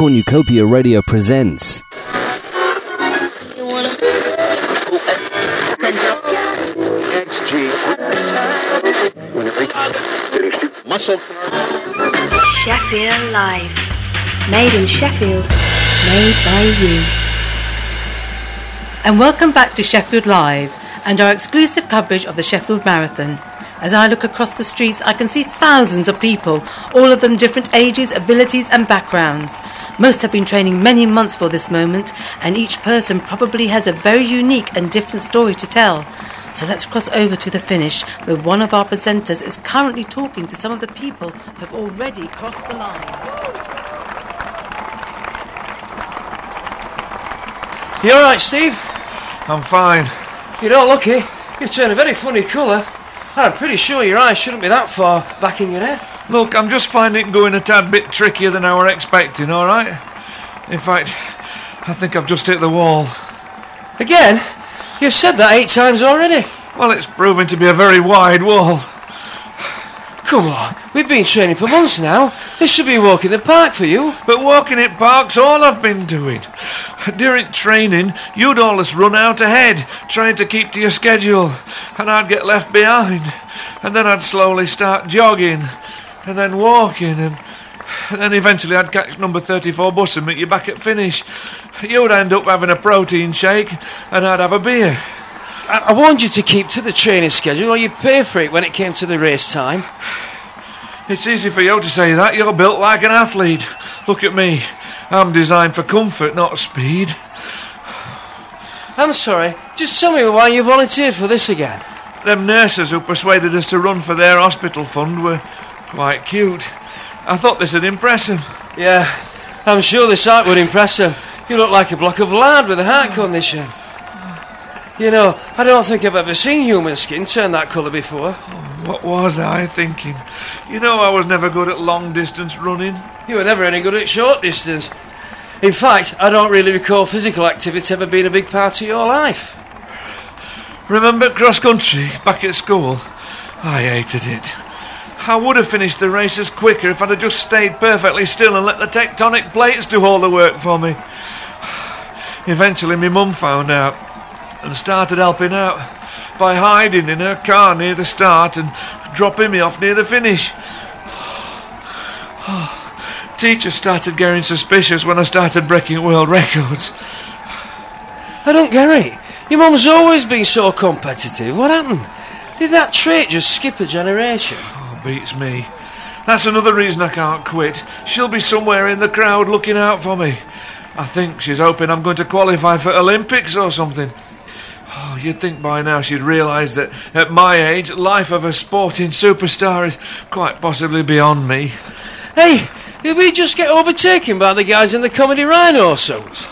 Cornucopia Radio presents. Sheffield Live. Made in Sheffield. Made by you. And welcome back to Sheffield Live and our exclusive coverage of the Sheffield Marathon. As I look across the streets, I can see thousands of people, all of them different ages, abilities, and backgrounds. Most have been training many months for this moment, and each person probably has a very unique and different story to tell. So let's cross over to the finish, where one of our presenters is currently talking to some of the people who have already crossed the line. You alright, Steve? I'm fine. You don't look it. You turn a very funny colour. And I'm pretty sure your eyes shouldn't be that far back in your head. Look, I'm just finding it going a tad bit trickier than I were expecting, alright? In fact, I think I've just hit the wall. Again? You've said that eight times already. Well, it's proving to be a very wide wall. Come on, we've been training for months now. This should be walking the park for you. But walking in park's all I've been doing. During training, you'd always run out ahead, trying to keep to your schedule, and I'd get left behind. And then I'd slowly start jogging, and then walking, and, and then eventually I'd catch number 34 bus and meet you back at finish. You'd end up having a protein shake, and I'd have a beer. I, I warned you to keep to the training schedule or you'd pay for it when it came to the race time. It's easy for you to say that. You're built like an athlete. Look at me. I'm designed for comfort, not speed. I'm sorry, just tell me why you volunteered for this again. Them nurses who persuaded us to run for their hospital fund were quite cute. I thought this would impress him. Yeah, I'm sure this art would impress him. You look like a block of lard with a heart hmm. condition. You know, I don't think I've ever seen human skin turn that colour before. Oh, what was I thinking? You know I was never good at long distance running. You were never any good at short distance. In fact, I don't really recall physical activity ever being a big part of your life. Remember cross country back at school? I hated it. I would have finished the races quicker if I'd have just stayed perfectly still and let the tectonic plates do all the work for me. Eventually, my mum found out and started helping out by hiding in her car near the start and dropping me off near the finish. Teachers started getting suspicious when I started breaking world records. I don't get it. Your mum's always been so competitive. What happened? Did that trait just skip a generation? Beats me. That's another reason I can't quit. She'll be somewhere in the crowd looking out for me. I think she's hoping I'm going to qualify for Olympics or something. Oh, you'd think by now she'd realise that at my age, life of a sporting superstar is quite possibly beyond me. Hey, did we just get overtaken by the guys in the Comedy Rhino songs?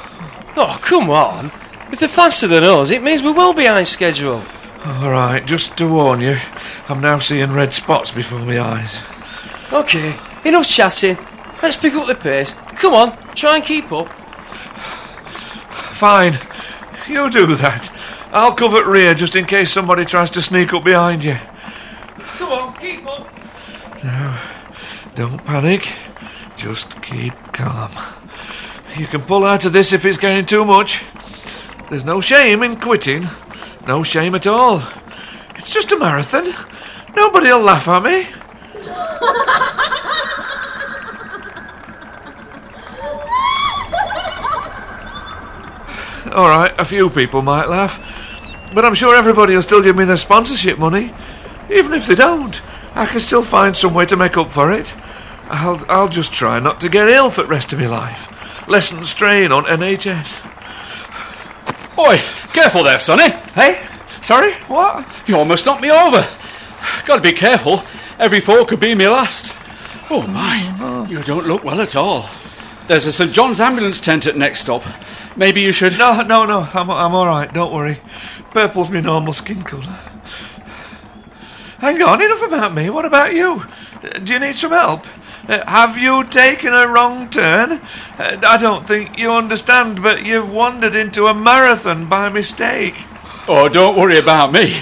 Oh, come on. If they're faster than us, it means we will be behind schedule. All right, just to warn you, I'm now seeing red spots before my eyes. Okay, enough chatting. Let's pick up the pace. Come on, try and keep up. Fine, you do that. I'll cover rear just in case somebody tries to sneak up behind you. Come on, keep up. No, don't panic. Just keep calm. You can pull out of this if it's getting too much. There's no shame in quitting. No shame at all. It's just a marathon. Nobody'll laugh at me. All right, a few people might laugh, but I'm sure everybody will still give me their sponsorship money. Even if they don't, I can still find some way to make up for it. I'll, I'll just try not to get ill for the rest of my life. Lessen strain on NHS. Oi, careful there, Sonny. Hey, sorry, what? You almost knocked me over. Gotta be careful. Every fall could be me last. Oh my, you don't look well at all. There's a St John's ambulance tent at next stop. Maybe you should. No, no, no, I'm, I'm all right, don't worry. Purple's my normal skin colour. Hang on, enough about me. What about you? Do you need some help? Uh, have you taken a wrong turn? Uh, I don't think you understand, but you've wandered into a marathon by mistake. Oh, don't worry about me.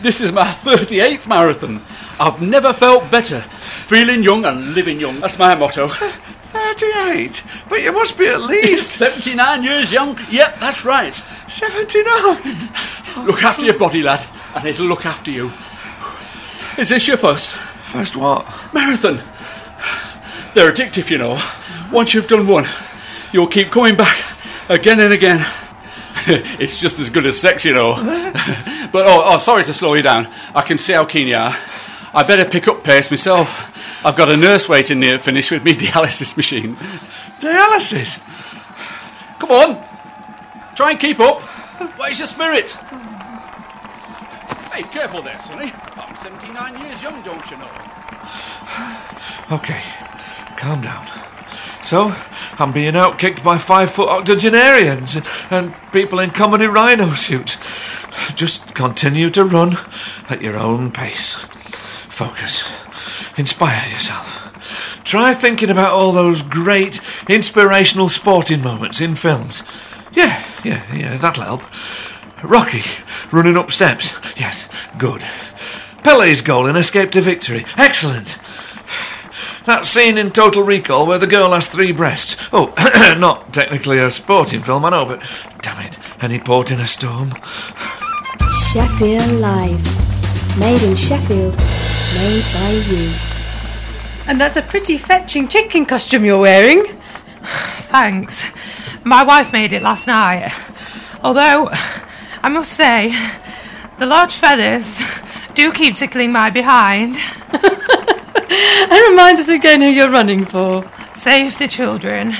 This is my 38th marathon. I've never felt better. Feeling young and living young. That's my motto. 38? But you must be at least 79 years young? Yep, that's right. 79. Look after your body, lad, and it'll look after you. Is this your first First what? marathon? They're addictive, you know. Once you've done one, you'll keep coming back again and again. it's just as good as sex, you know. but oh, oh, sorry to slow you down. I can see how keen you are. I better pick up pace myself. I've got a nurse waiting near finish with me dialysis machine. Dialysis? Come on, try and keep up. Where's your spirit? Hey, careful there, Sonny. I'm 79 years young, don't you know? Okay, calm down. So, I'm being outkicked by five foot octogenarians and people in comedy rhino suits. Just continue to run at your own pace. Focus. Inspire yourself. Try thinking about all those great inspirational sporting moments in films. Yeah, yeah, yeah, that'll help. Rocky running up steps. Yes, good. Pele's goal in Escape to Victory. Excellent. That scene in Total Recall where the girl has three breasts. Oh, not technically a sporting film, I know, but damn it, any port in a storm. Sheffield Live. Made in Sheffield. Made by you. And that's a pretty fetching chicken costume you're wearing. Thanks. My wife made it last night. Although, I must say, the large feathers do keep tickling my behind. And remind us again who you're running for. Save the children.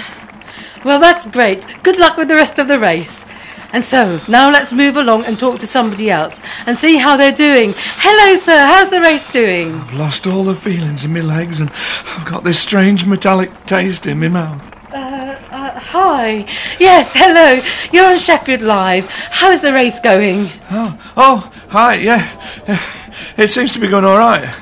Well, that's great. Good luck with the rest of the race. And so, now let's move along and talk to somebody else and see how they're doing. Hello, sir. How's the race doing? I've lost all the feelings in my legs and I've got this strange metallic taste in my mouth. Uh, uh, hi. Yes, hello. You're on Sheffield Live. How's the race going? Oh, oh, hi, yeah. It seems to be going all right.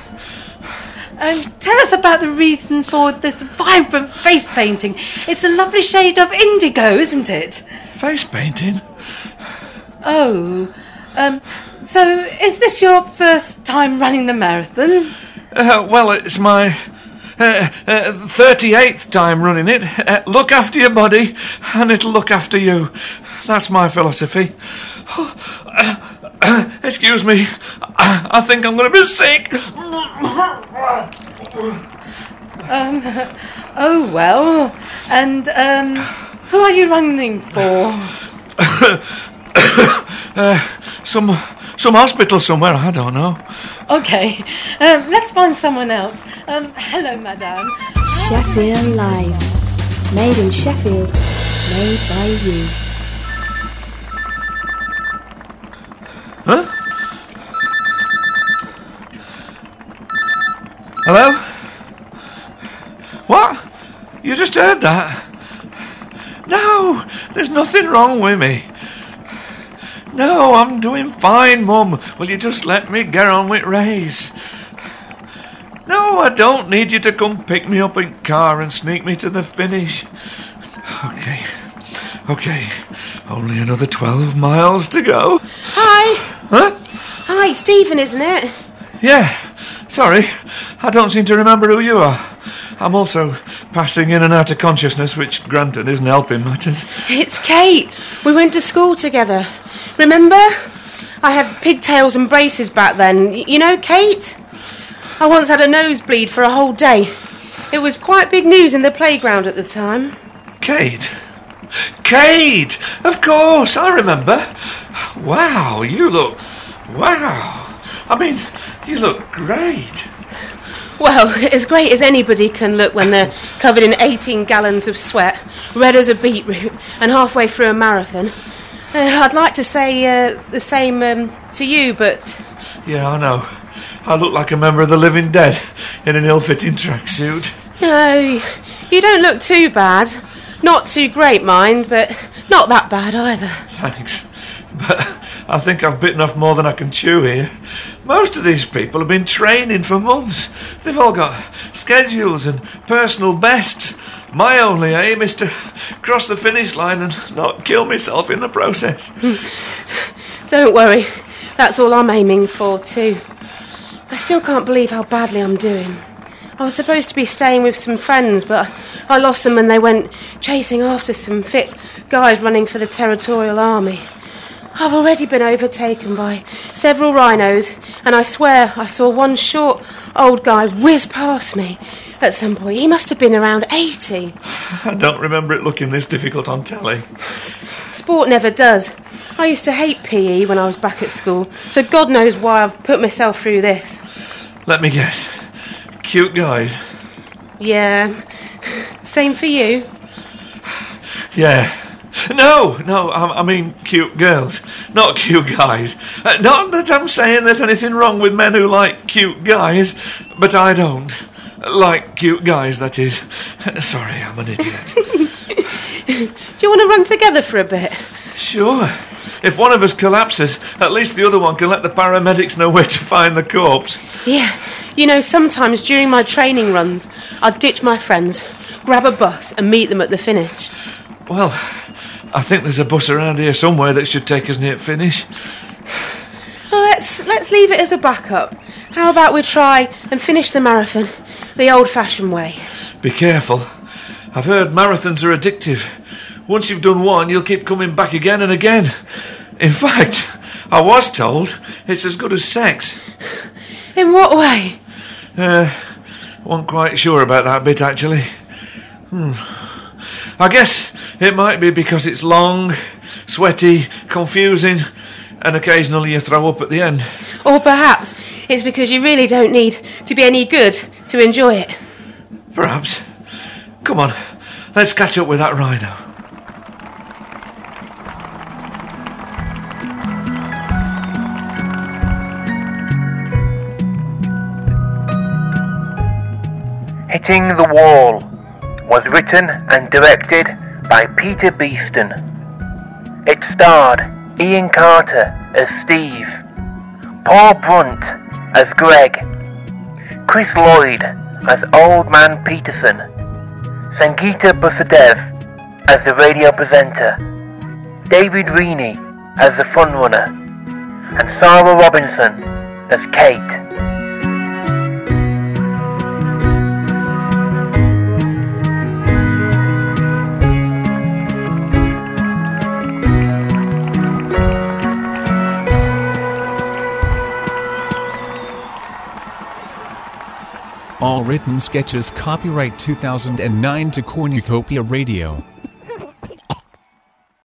And tell us about the reason for this vibrant face painting. It's a lovely shade of indigo, isn't it? Face painting? Oh. Um, so, is this your first time running the marathon? Uh, well, it's my uh, uh, 38th time running it. Uh, look after your body, and it'll look after you. That's my philosophy. excuse me. I, I think I'm going to be sick. Um, oh, well. And, um, who are you running for? Some, some hospital somewhere. I don't know. Okay. Um, let's find someone else. Um, hello, madame. Sheffield Live. Made in Sheffield. Made by you. Huh? Hello? What? You just heard that? No, there's nothing wrong with me. No, I'm doing fine, Mum. Will you just let me get on with Ray's? No, I don't need you to come pick me up in car and sneak me to the finish. Okay, okay. Only another 12 miles to go. Hi. Huh? Hi, Stephen, isn't it? Yeah, sorry. I don't seem to remember who you are. I'm also passing in and out of consciousness, which, granted, isn't helping matters. It's Kate. We went to school together. Remember? I had pigtails and braces back then. You know, Kate? I once had a nosebleed for a whole day. It was quite big news in the playground at the time. Kate? Kate! Of course, I remember. Wow, you look. Wow. I mean, you look great. Well, as great as anybody can look when they're covered in 18 gallons of sweat, red as a beetroot, and halfway through a marathon. Uh, I'd like to say uh, the same um, to you, but Yeah, I know. I look like a member of the living dead in an ill fitting tracksuit. no, you don't look too bad. Not too great, mind, but not that bad either. Thanks. But I think I've bitten off more than I can chew here. Most of these people have been training for months. They've all got schedules and personal bests. My only aim is to cross the finish line and not kill myself in the process. Don't worry, that's all I'm aiming for, too. I still can't believe how badly I'm doing. I was supposed to be staying with some friends, but I lost them when they went chasing after some fit guys running for the Territorial Army. I've already been overtaken by several rhinos, and I swear I saw one short old guy whiz past me at some point. He must have been around 80. I don't remember it looking this difficult on telly. Sport never does. I used to hate PE when I was back at school, so God knows why I've put myself through this. Let me guess. Cute guys. Yeah. Same for you. Yeah. No, no, I, I mean cute girls, not cute guys. Uh, not that I'm saying there's anything wrong with men who like cute guys, but I don't. Like cute guys, that is. Sorry, I'm an idiot. Do you want to run together for a bit? sure. If one of us collapses, at least the other one can let the paramedics know where to find the corpse. Yeah. You know, sometimes during my training runs, I'd ditch my friends, grab a bus, and meet them at the finish. Well, I think there's a bus around here somewhere that should take us near finish. Well, let's let's leave it as a backup. How about we try and finish the marathon the old-fashioned way? Be careful. I've heard marathons are addictive. Once you've done one, you'll keep coming back again and again. In fact, I was told it's as good as sex. In what way? Uh, wasn't quite sure about that bit actually. Hmm. I guess it might be because it's long, sweaty, confusing, and occasionally you throw up at the end. Or perhaps it's because you really don't need to be any good to enjoy it. Perhaps. Come on, let's catch up with that rhino. Hitting the Wall was written and directed by Peter Beeston. It starred Ian Carter as Steve, Paul Brunt as Greg, Chris Lloyd as Old Man Peterson, Sangeeta Busadev as the radio presenter, David Reaney as the fun runner, and Sarah Robinson as Kate. All written sketches copyright 2009 to Cornucopia Radio.